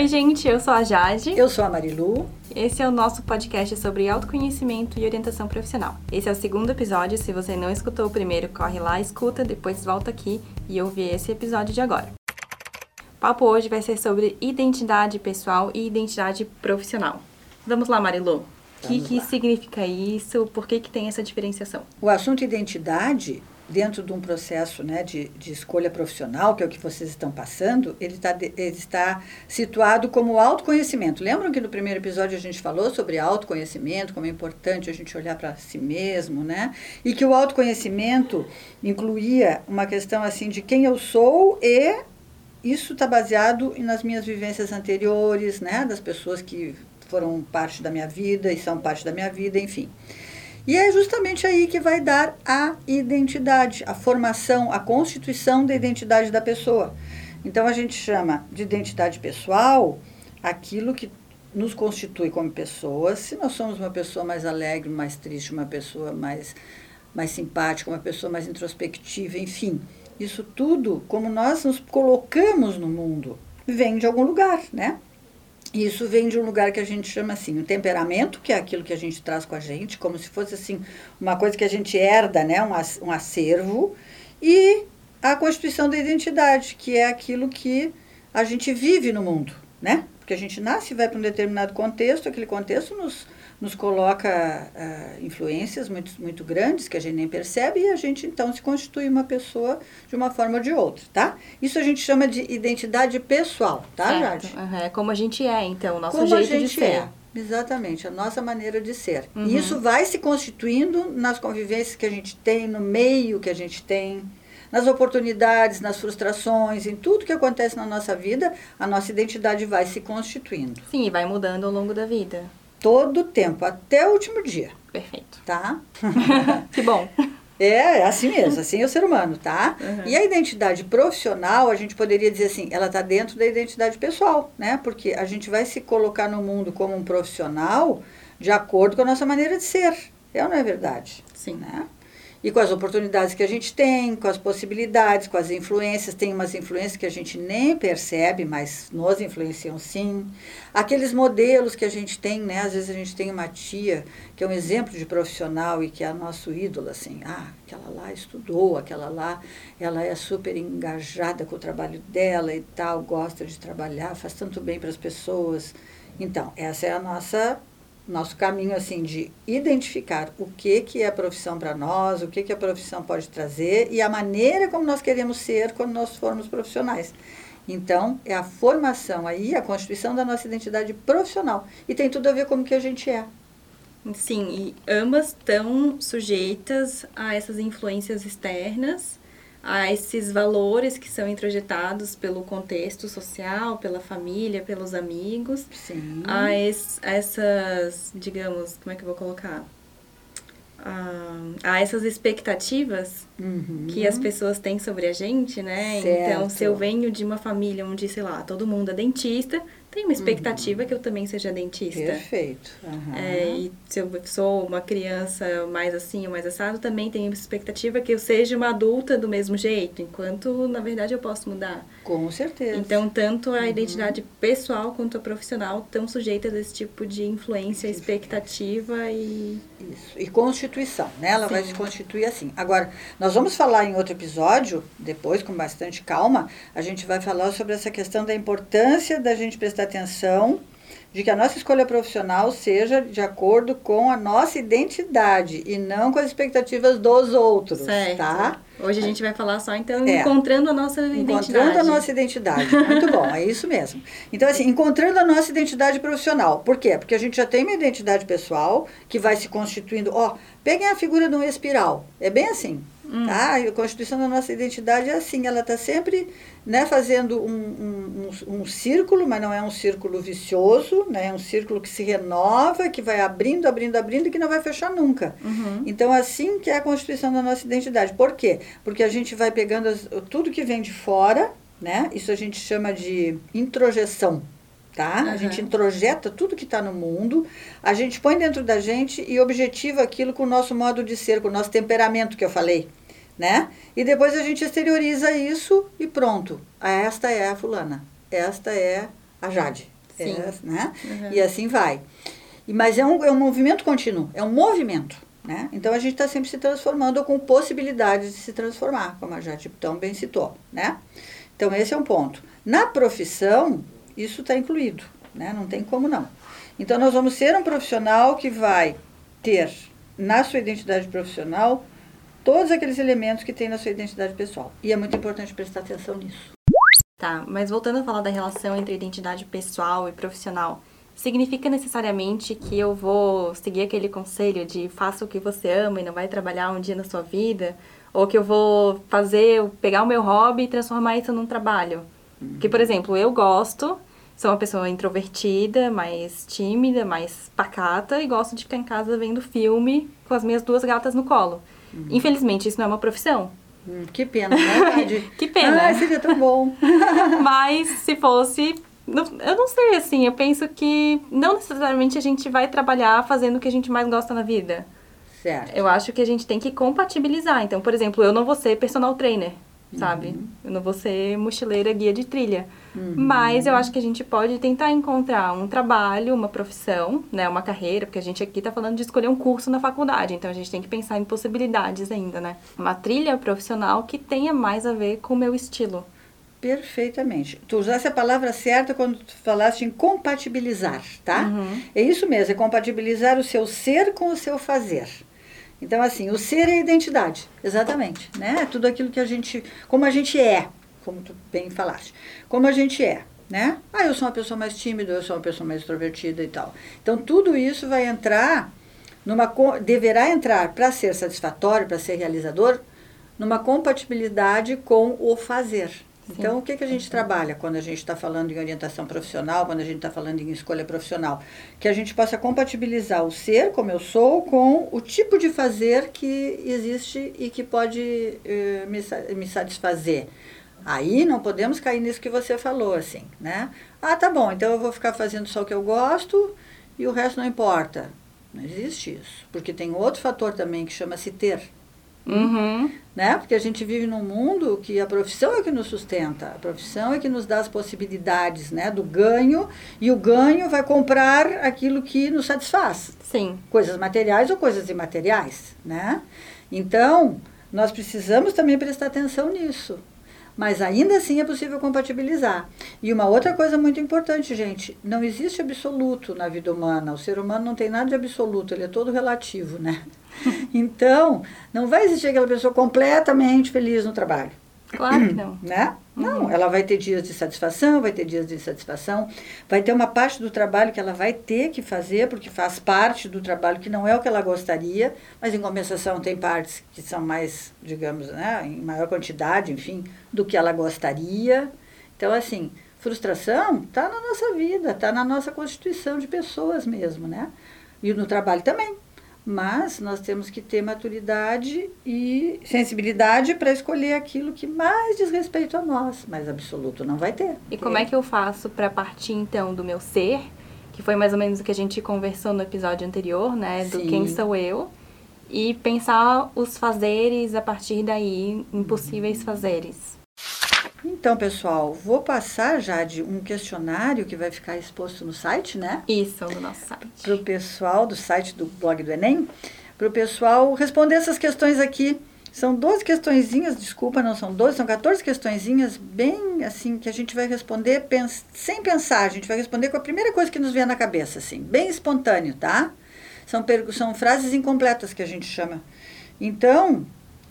Oi, gente, eu sou a Jade. Eu sou a Marilu. Esse é o nosso podcast sobre autoconhecimento e orientação profissional. Esse é o segundo episódio. Se você não escutou o primeiro, corre lá, escuta, depois volta aqui e ouve esse episódio de agora. O papo hoje vai ser sobre identidade pessoal e identidade profissional. Vamos lá, Marilu. O que, que significa isso? Por que, que tem essa diferenciação? O assunto identidade dentro de um processo né, de, de escolha profissional, que é o que vocês estão passando, ele, tá, ele está situado como autoconhecimento. Lembram que no primeiro episódio a gente falou sobre autoconhecimento, como é importante a gente olhar para si mesmo, né? E que o autoconhecimento incluía uma questão assim de quem eu sou e isso está baseado nas minhas vivências anteriores, né? Das pessoas que foram parte da minha vida e são parte da minha vida, enfim. E é justamente aí que vai dar a identidade, a formação, a constituição da identidade da pessoa. Então a gente chama de identidade pessoal aquilo que nos constitui como pessoas. Se nós somos uma pessoa mais alegre, mais triste, uma pessoa mais, mais simpática, uma pessoa mais introspectiva, enfim. Isso tudo, como nós nos colocamos no mundo, vem de algum lugar, né? Isso vem de um lugar que a gente chama assim, o temperamento, que é aquilo que a gente traz com a gente, como se fosse assim, uma coisa que a gente herda, né, um, um acervo, e a constituição da identidade, que é aquilo que a gente vive no mundo, né? Porque a gente nasce e vai para um determinado contexto, aquele contexto nos, nos coloca uh, influências muito, muito grandes que a gente nem percebe e a gente então se constitui uma pessoa de uma forma ou de outra, tá? Isso a gente chama de identidade pessoal, tá, certo. Jade? Uhum. É como a gente é, então, o nosso como jeito a gente de ser. É. Exatamente, a nossa maneira de ser. Uhum. E isso vai se constituindo nas convivências que a gente tem, no meio que a gente tem, nas oportunidades, nas frustrações, em tudo que acontece na nossa vida, a nossa identidade vai se constituindo. Sim, e vai mudando ao longo da vida. Todo o tempo, até o último dia. Perfeito. Tá? que bom. É, é assim mesmo, assim é o ser humano, tá? Uhum. E a identidade profissional, a gente poderia dizer assim, ela está dentro da identidade pessoal, né? Porque a gente vai se colocar no mundo como um profissional de acordo com a nossa maneira de ser. É ou não é verdade? Sim. Né? E com as oportunidades que a gente tem, com as possibilidades, com as influências. Tem umas influências que a gente nem percebe, mas nos influenciam sim. Aqueles modelos que a gente tem, né? Às vezes a gente tem uma tia que é um exemplo de profissional e que é nosso ídolo, assim. Ah, aquela lá estudou, aquela lá, ela é super engajada com o trabalho dela e tal, gosta de trabalhar, faz tanto bem para as pessoas. Então, essa é a nossa nosso caminho assim de identificar o que que é a profissão para nós, o que que a profissão pode trazer e a maneira como nós queremos ser quando nós formos profissionais. Então, é a formação aí, a constituição da nossa identidade profissional. E tem tudo a ver com o que a gente é. Sim, e ambas estão sujeitas a essas influências externas a esses valores que são introjetados pelo contexto social, pela família, pelos amigos, Sim. a, es, a essas, digamos, como é que eu vou colocar? A, a essas expectativas Uhum. que as pessoas têm sobre a gente, né? Certo. Então, se eu venho de uma família onde, sei lá, todo mundo é dentista, tem uma expectativa que eu também seja dentista. Perfeito. Aham. É, e se eu sou uma criança mais assim ou mais assado, também tenho expectativa que eu seja uma adulta do mesmo jeito, enquanto na verdade eu posso mudar. Com certeza. Então, tanto Uhum. a identidade pessoal quanto a profissional estão sujeitas a esse tipo de influência, expectativa e. Isso. E constituição, né? Ela vai Sim. se constituir assim. Agora, nós vamos falar em outro episódio, depois, com bastante calma, a gente vai falar sobre essa questão da importância da gente prestar atenção de que a nossa escolha profissional seja de acordo com a nossa identidade e não com as expectativas dos outros, Certo. tá? Hoje a gente vai falar só, então, É. encontrando a nossa identidade. Encontrando a nossa identidade. Muito bom, é isso mesmo. Então, assim, encontrando a nossa identidade profissional. Por quê? Porque a gente já tem uma identidade pessoal que vai se constituindo. Ó, peguem a figura de uma espiral. É bem assim. Hum. Tá? E a constituição da nossa identidade é assim. Ela está sempre né, fazendo um, um, um, círculo, mas não é um círculo vicioso, né? É um círculo que se renova, que vai abrindo, abrindo, abrindo e que não vai fechar nunca. Uhum. Então, assim que é a constituição da nossa identidade. Por quê? Porque a gente vai pegando as- tudo que vem de fora, né? Isso a gente chama de introjeção, tá? Aham. A gente introjeta tudo que está no mundo, a gente põe dentro da gente e objetiva aquilo com o nosso modo de ser, com o nosso temperamento que eu falei, né? E depois a gente exterioriza isso e pronto. Ah, Esta é a fulana. Esta é a Jade. Sim. É, né? Uhum. E assim vai. E, mas é um, é um movimento contínuo, é um movimento. Né? Então a gente está sempre se transformando ou com possibilidades de se transformar, como a Jade tão bem citou. Né? Então esse é um ponto. Na profissão, isso está incluído, né? não tem como não. Então nós vamos ser um profissional que vai ter na sua identidade profissional todos aqueles elementos que tem na sua identidade pessoal. E é muito importante prestar atenção nisso. Tá, mas voltando a falar da relação entre identidade pessoal e profissional, significa necessariamente que eu vou seguir aquele conselho de faça o que você ama e não vai trabalhar um dia na sua vida? Ou que eu vou fazer, pegar o meu hobby e transformar isso num trabalho? Porque, por exemplo, eu gosto, sou uma pessoa introvertida, mais tímida, mais pacata e gosto de ficar em casa vendo filme com as minhas duas gatas no colo. Infelizmente, isso não é uma profissão. Hum, que pena, né, Jade? Que pena. Ah, seria tão bom. Mas se fosse. Eu não sei, assim, eu penso que não necessariamente a gente vai trabalhar fazendo o que a gente mais gosta na vida. certo. Eu acho que a gente tem que compatibilizar. Então, por exemplo, eu não vou ser personal trainer, sabe? Eu não vou ser mochileira guia de trilha. Mas eu acho que a gente pode tentar encontrar um trabalho, uma profissão, né? Uma carreira, porque a gente aqui tá falando de escolher um curso na faculdade. Então a gente tem que pensar em possibilidades ainda, né? Uma trilha profissional que tenha mais a ver com o meu estilo. Perfeitamente. Tu usaste a palavra certa quando tu falaste em compatibilizar, tá? Uhum. É isso mesmo, é compatibilizar o seu ser com o seu fazer. Então, assim, o ser é a identidade, exatamente, né? É Tudo aquilo que a gente, como a gente é, como tu bem falaste, como a gente é, né? Ah, eu sou uma pessoa mais tímida, eu sou uma pessoa mais extrovertida e tal. Então, tudo isso vai entrar numa, deverá entrar para ser satisfatório, para ser realizador, numa compatibilidade com o fazer. Então, o que, que a gente trabalha quando a gente está falando em orientação profissional, quando a gente está falando em escolha profissional? Que a gente possa compatibilizar o ser, como eu sou, com o tipo de fazer que existe e que pode eh, me, me satisfazer. Aí não podemos cair nisso que você falou, assim, né? Ah, tá bom, então eu vou ficar fazendo só o que eu gosto e o resto não importa. Não existe isso. Porque tem outro fator também que chama-se ter Uhum. né? Porque a gente vive num mundo que a profissão é que nos sustenta, a profissão é que nos dá as possibilidades, né, do ganho, e o ganho vai comprar aquilo que nos satisfaz, Sim. coisas materiais ou coisas imateriais, né? Então, nós precisamos também prestar atenção nisso. Mas ainda assim é possível compatibilizar. E uma outra coisa muito importante, gente, não existe absoluto na vida humana. O ser humano não tem nada de absoluto, ele é todo relativo, né? Então, não vai existir aquela pessoa completamente feliz no trabalho Claro que não. né? Não, ela vai ter dias de satisfação, vai ter dias de insatisfação, vai ter uma parte do trabalho que ela vai ter que fazer, porque faz parte do trabalho que não é o que ela gostaria, mas em compensação tem partes que são mais, digamos, né, em maior quantidade, enfim, do que ela gostaria. Então, assim, frustração está na nossa vida, está na nossa constituição de pessoas mesmo, né? E no trabalho também. Mas nós temos que ter maturidade e sensibilidade para escolher aquilo que mais diz respeito a nós, mas absoluto não vai ter. E como é que eu faço para partir então do meu ser, que foi mais ou menos o que a gente conversou no episódio anterior, né, do Sim. quem sou eu, e pensar os fazeres a partir daí, impossíveis fazeres. Então, pessoal, vou passar já de um questionário que vai ficar exposto no site, né? Isso, no nosso Para site. o pessoal do site do blog do Enem, para o pessoal responder essas questões aqui. São 12 questõezinhas, desculpa, não são 12, são 14 questõezinhas bem assim que a gente vai responder pens sem pensar, a gente vai responder com a primeira coisa que nos vier na cabeça, assim, bem espontâneo, tá? São, são frases incompletas que a gente chama. Então,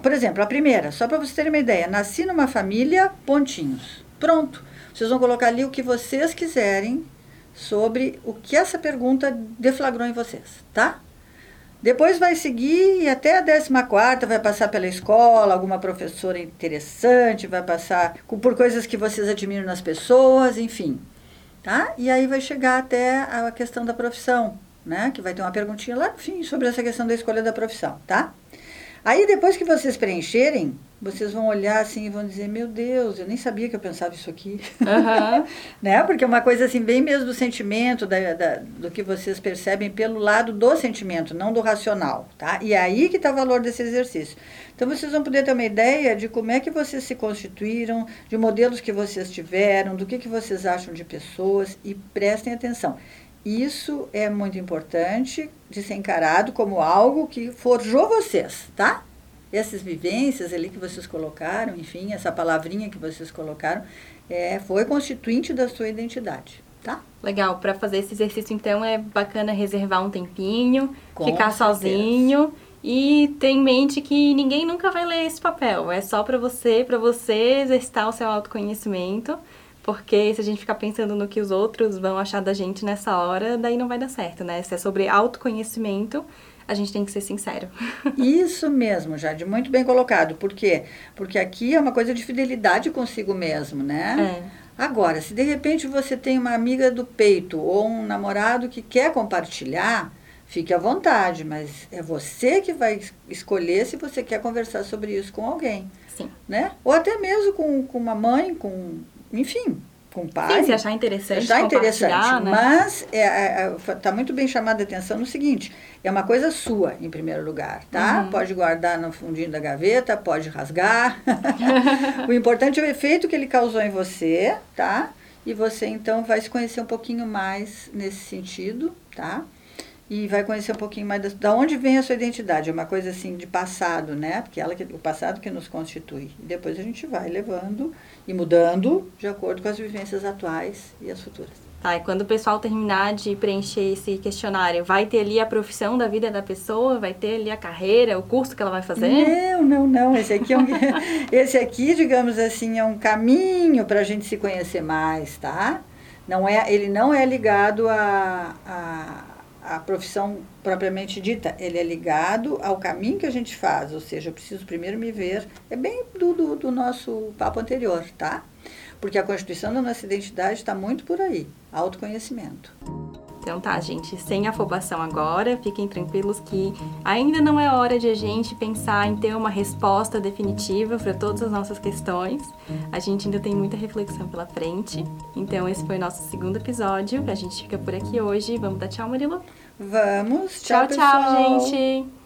por exemplo, a primeira, só para vocês terem uma ideia, nasci numa família, pontinhos. Pronto. Vocês vão colocar ali o que vocês quiserem sobre o que essa pergunta deflagrou em vocês, tá? Depois vai seguir e até a 14 vai passar pela escola, alguma professora interessante, vai passar por coisas que vocês admiram nas pessoas, enfim. Tá? E aí vai chegar até a questão da profissão, né? Que vai ter uma perguntinha lá no fim sobre essa questão da escolha da profissão, tá? Aí depois que vocês preencherem, vocês vão olhar assim e vão dizer, meu Deus, eu nem sabia que eu pensava isso aqui. Uhum. né? Porque é uma coisa assim, bem mesmo do sentimento, da, da, do que vocês percebem pelo lado do sentimento, não do racional, tá? E é aí que está o valor desse exercício. Então, vocês vão poder ter uma ideia de como é que vocês se constituíram, de modelos que vocês tiveram, do que, que vocês acham de pessoas e prestem atenção. Isso é muito importante de ser encarado como algo que forjou vocês, tá? essas vivências ali que vocês colocaram, enfim, essa palavrinha que vocês colocaram, é, foi constituinte da sua identidade, tá? Legal, para fazer esse exercício então é bacana reservar um tempinho, Com ficar certeza. sozinho e ter em mente que ninguém nunca vai ler esse papel, é só para você, para você exercitar o seu autoconhecimento. Porque se a gente ficar pensando no que os outros vão achar da gente nessa hora, daí não vai dar certo, né? Se é sobre autoconhecimento, a gente tem que ser sincero. Isso mesmo, Jade, muito bem colocado. Por quê? Porque aqui é uma coisa de fidelidade consigo mesmo, né? É. Agora, se de repente você tem uma amiga do peito ou um namorado que quer compartilhar, fique à vontade, mas é você que vai escolher se você quer conversar sobre isso com alguém, Sim. né? Ou até mesmo com, com uma mãe, com, enfim, com pai. Sim, se achar interessante, Está interessante, né? mas está é, é, tá muito bem chamada a atenção no seguinte: é uma coisa sua, em primeiro lugar, tá? Uhum. Pode guardar no fundinho da gaveta, pode rasgar. o importante é o efeito que ele causou em você, tá? E você então vai se conhecer um pouquinho mais nesse sentido, tá? E vai conhecer um pouquinho mais da, da onde vem a sua identidade. É uma coisa assim de passado, né? Porque ela que, o passado que nos constitui. E depois a gente vai levando e mudando de acordo com as vivências atuais e as futuras. Tá, e quando o pessoal terminar de preencher esse questionário, vai ter ali a profissão da vida da pessoa, vai ter ali a carreira, o curso que ela vai fazer? Não, não, não. Esse aqui, é um, esse aqui digamos assim, é um caminho para a gente se conhecer mais, tá? Não é, ele não é ligado a, a, a profissão propriamente dita, ele é ligado ao caminho que a gente faz, ou seja, eu preciso primeiro me ver, é bem do, do, do nosso papo anterior, tá? Porque a constituição da nossa identidade está muito por aí, autoconhecimento. Então tá, gente, sem afobação agora, fiquem tranquilos que ainda não é hora de a gente pensar em ter uma resposta definitiva para todas as nossas questões. A gente ainda tem muita reflexão pela frente. Então esse foi o nosso segundo episódio. A gente fica por aqui hoje. Vamos dar tchau, Murilo? Vamos, Tchau, tchau, tchau, gente!